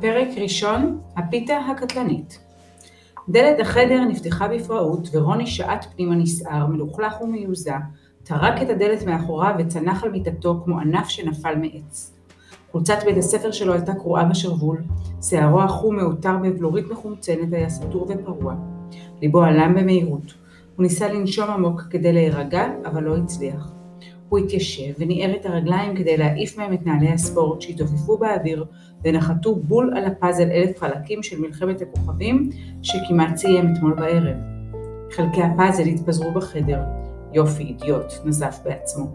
פרק ראשון, הפיתה הקטלנית. דלת החדר נפתחה בפראות, ורוני שעט פנימה נסער, מלוכלך ומיוזע, טרק את הדלת מאחוריו וצנח על מיטתו כמו ענף שנפל מעץ. חולצת בית הספר שלו הייתה קרועה בשרוול, שערו החום מעוטר בבלורית מחומצנת היה סתור ופרוע. ליבו עלם במהירות. הוא ניסה לנשום עמוק כדי להירגע, אבל לא הצליח. הוא התיישב וניער את הרגליים כדי להעיף מהם את נעלי הספורט שהתעופפו באוויר ונחתו בול על הפאזל אלף חלקים של מלחמת הכוכבים שכמעט סיים אתמול בערב. חלקי הפאזל התפזרו בחדר. יופי, אידיוט, נזף בעצמו.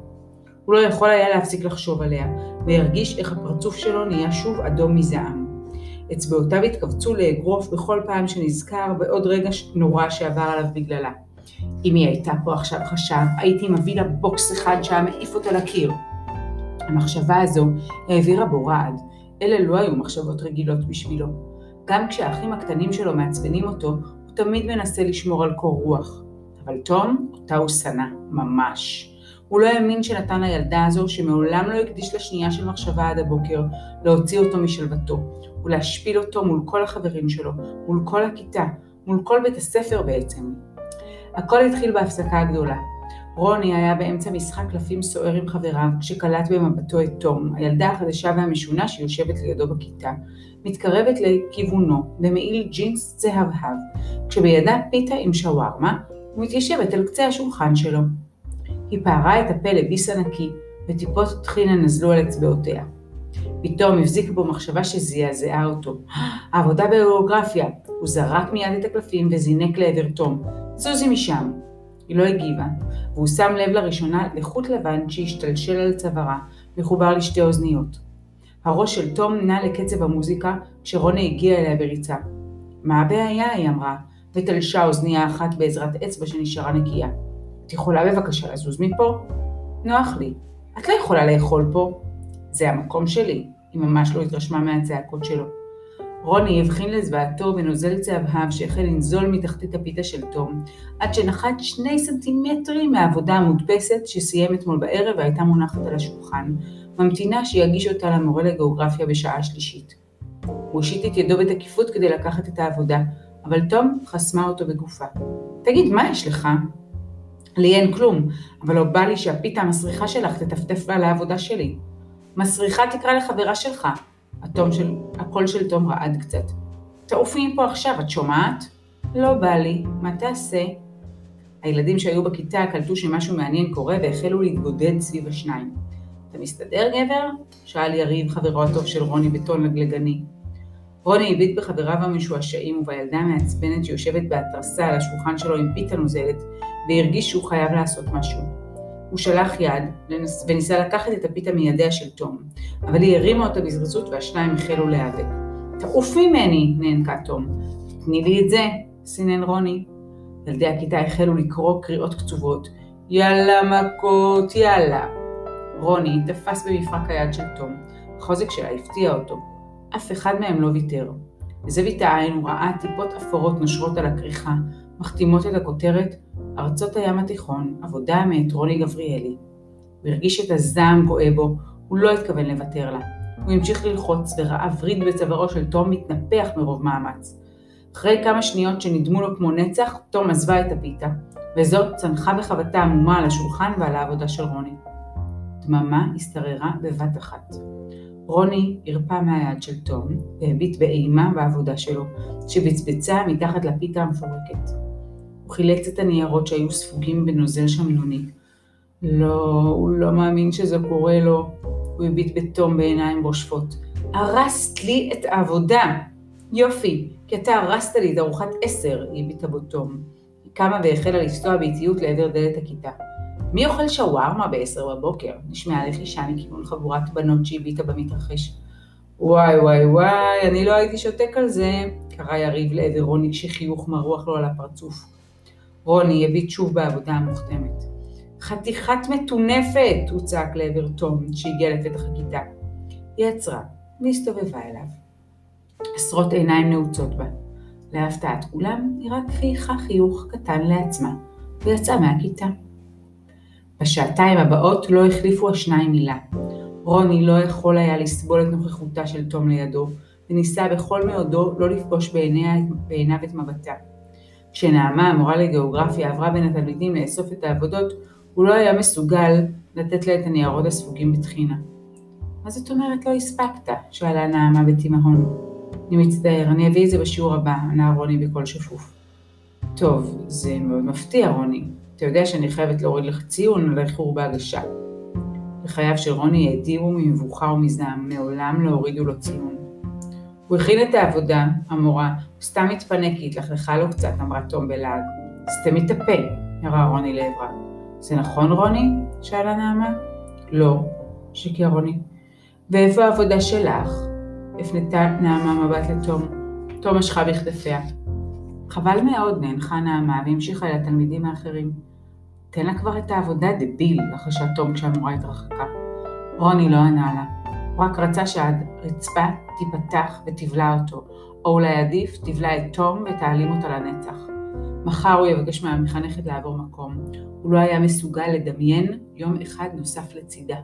הוא לא יכול היה להפסיק לחשוב עליה, והרגיש איך הפרצוף שלו נהיה שוב אדום מזעם. אצבעותיו התכווצו לאגרוף בכל פעם שנזכר בעוד רגע נורא שעבר עליו בגללה. אם היא הייתה פה עכשיו חשב, הייתי מביא לה בוקס אחד שהיה מעיף אותו לקיר. המחשבה הזו העבירה בו רעד. אלה לא היו מחשבות רגילות בשבילו. גם כשהאחים הקטנים שלו מעצבנים אותו, הוא תמיד מנסה לשמור על קור רוח. אבל תום, אותה הוא שנא, ממש. הוא לא האמין שנתן לילדה הזו, שמעולם לא הקדיש לה שנייה של מחשבה עד הבוקר, להוציא אותו משלוותו, ולהשפיל אותו מול כל החברים שלו, מול כל הכיתה, מול כל בית הספר בעצם. הכל התחיל בהפסקה הגדולה. רוני היה באמצע משחק קלפים סוער עם חבריו, כשקלט במבטו את תום, הילדה החדשה והמשונה שיושבת לידו בכיתה, מתקרבת לכיוונו, במעיל ג'ינס זהבהב, כשבידה פיתה עם שווארמה, ומתיישבת על קצה השולחן שלו. היא פערה את הפה לביס ענקי, וטיפות טחינה נזלו על אצבעותיה. פתאום הבזיק בו מחשבה שזעזעה אותו. העבודה בגיאוגרפיה. הוא זרק מיד את הקלפים וזינק לעבר תום. זוזי משם. היא לא הגיבה, והוא שם לב לראשונה לחוט לבן שהשתלשל על צווארה, מחובר לשתי אוזניות. הראש של תום נע לקצב המוזיקה כשרוני הגיע אליה בריצה. מה הבעיה? היא אמרה, ותלשה אוזנייה אחת בעזרת אצבע שנשארה נקייה. את יכולה בבקשה לזוז מפה? נוח לי. את לא יכולה לאכול פה. זה המקום שלי. היא ממש לא התרשמה מהצעקות שלו. רוני הבחין לזוועתו בנוזל צהבהב שהחל לנזול מתחתית הפיתה של תום, עד שנחת שני סנטימטרים מהעבודה המודפסת שסיים אתמול בערב והייתה מונחת על השולחן, ממתינה שיגיש אותה למורה לגיאוגרפיה בשעה שלישית. הוא הושיט את ידו בתקיפות כדי לקחת את העבודה, אבל תום חסמה אותו בגופה. תגיד, מה יש לך? לי אין כלום, אבל לא בא לי שהפיתה המסריחה שלך תטפטף לה לעבודה שלי. מסריחה תקרא לחברה שלך. של, הקול של תום רעד קצת. תעופי מפה עכשיו, את שומעת? לא בא לי, מה תעשה? הילדים שהיו בכיתה קלטו שמשהו מעניין קורה והחלו להתגודד סביב השניים. אתה מסתדר, גבר? שאל יריב, חברו הטוב של רוני בטון לגלגני. רוני הביט בחבריו המשועשעים ובילדה המעצבנת שיושבת בהתרסה על השולחן שלו עם פיתה נוזלת, והרגיש שהוא חייב לעשות משהו. הוא שלח יד וניסה לקחת את הפיתה מידיה של תום, אבל היא הרימה אותה בזריזות והשניים החלו להיאבק. תעוף ממני! נאנקה תום. תני לי את זה! סינן רוני. ילדי הכיתה החלו לקרוא קריאות קצובות. יאללה מכות, יאללה! רוני תפס במפרק היד של תום. החוזק שלה הפתיע אותו. אף אחד מהם לא ויתר. בזווית העין הוא ראה טיפות אפורות נושרות על הכריכה, מחתימות את הכותרת ארצות הים התיכון, עבודה מאת רוני גבריאלי. הוא הרגיש את הזעם גואה בו, הוא לא התכוון לוותר לה. הוא המשיך ללחוץ וראה וריד בצווארו של תום מתנפח מרוב מאמץ. אחרי כמה שניות שנדמו לו כמו נצח, תום עזבה את הפיתה, וזאת צנחה בחבטה עמומה על השולחן ועל העבודה של רוני. דממה השתררה בבת אחת. רוני הרפה מהיד של תום והביט באימה בעבודה שלו, שבצבצה מתחת לפיתה המפורקת. הוא חילץ את הניירות שהיו ספוגים בנוזל שמנוני. לא, הוא לא מאמין שזה קורה לו. הוא הביט בתום בעיניים רושפות. הרסת לי את העבודה. יופי, כי אתה הרסת לי את ארוחת עשר, היא הביטה בו תום. היא קמה והחלה לנסוע באיטיות לעבר דלת הכיתה. מי אוכל שווארמה בעשר בבוקר? נשמעה לחישה מכיוון חבורת בנות שהביטה במתרחש. וואי וואי וואי, אני לא הייתי שותק על זה, קרא יריב לעבר רוני כשחיוך מרוח לו על הפרצוף. רוני הביט שוב בעבודה המוכתמת. חתיכת מטונפת! הוא צעק לעבר תום שהגיע לפתח הכיתה. היא עצרה והסתובבה אליו. עשרות עיניים נעוצות בה. להפתעת כולם, היא רק חייכה חיוך קטן לעצמה, ויצאה מהכיתה. בשעתיים הבאות לא החליפו השניים מילה. רוני לא יכול היה לסבול את נוכחותה של תום לידו, וניסה בכל מאודו לא לפגוש בעיניו את מבטה. כשנעמה, המורה לגיאוגרפיה, עברה בין התלמידים לאסוף את העבודות, הוא לא היה מסוגל לתת לה את הניירות הספוגים בתחינה. מה זאת אומרת לא הספקת? שאלה נעמה בתימהון. אני מצטער, אני אביא את זה בשיעור הבא, ענה רוני בקול שפוף. טוב, זה מאוד מפתיע, רוני. אתה יודע שאני חייבת להוריד לך ציון על האיחור בהגשה. בחייו של רוני האדירו ממבוכה ומזעם, מעולם לא הורידו לו ציון. הוא הכין את העבודה, המורה, הוא סתם התפנק, כי התלכלכה לו קצת, אמרה תום בלעג. סתם את הפה, הראה רוני לעברה. זה נכון, רוני? שאלה נעמה. לא, שיקר רוני. ואיפה העבודה שלך? הפנתה נעמה מבט לתום. תום משכה בכתפיה. חבל מאוד, נאנחה נעמה והמשיכה אל התלמידים האחרים. תן לה כבר את העבודה, דביל, לחשה תום כשהמורה התרחקה. רוני לא ענה לה, הוא רק רצה שהרצפה תיפתח ותבלע אותו, או אולי עדיף, תבלע את תום ותעלים אותה לנצח. מחר הוא יבקש מהמחנכת לעבור מקום, הוא לא היה מסוגל לדמיין יום אחד נוסף לצידה.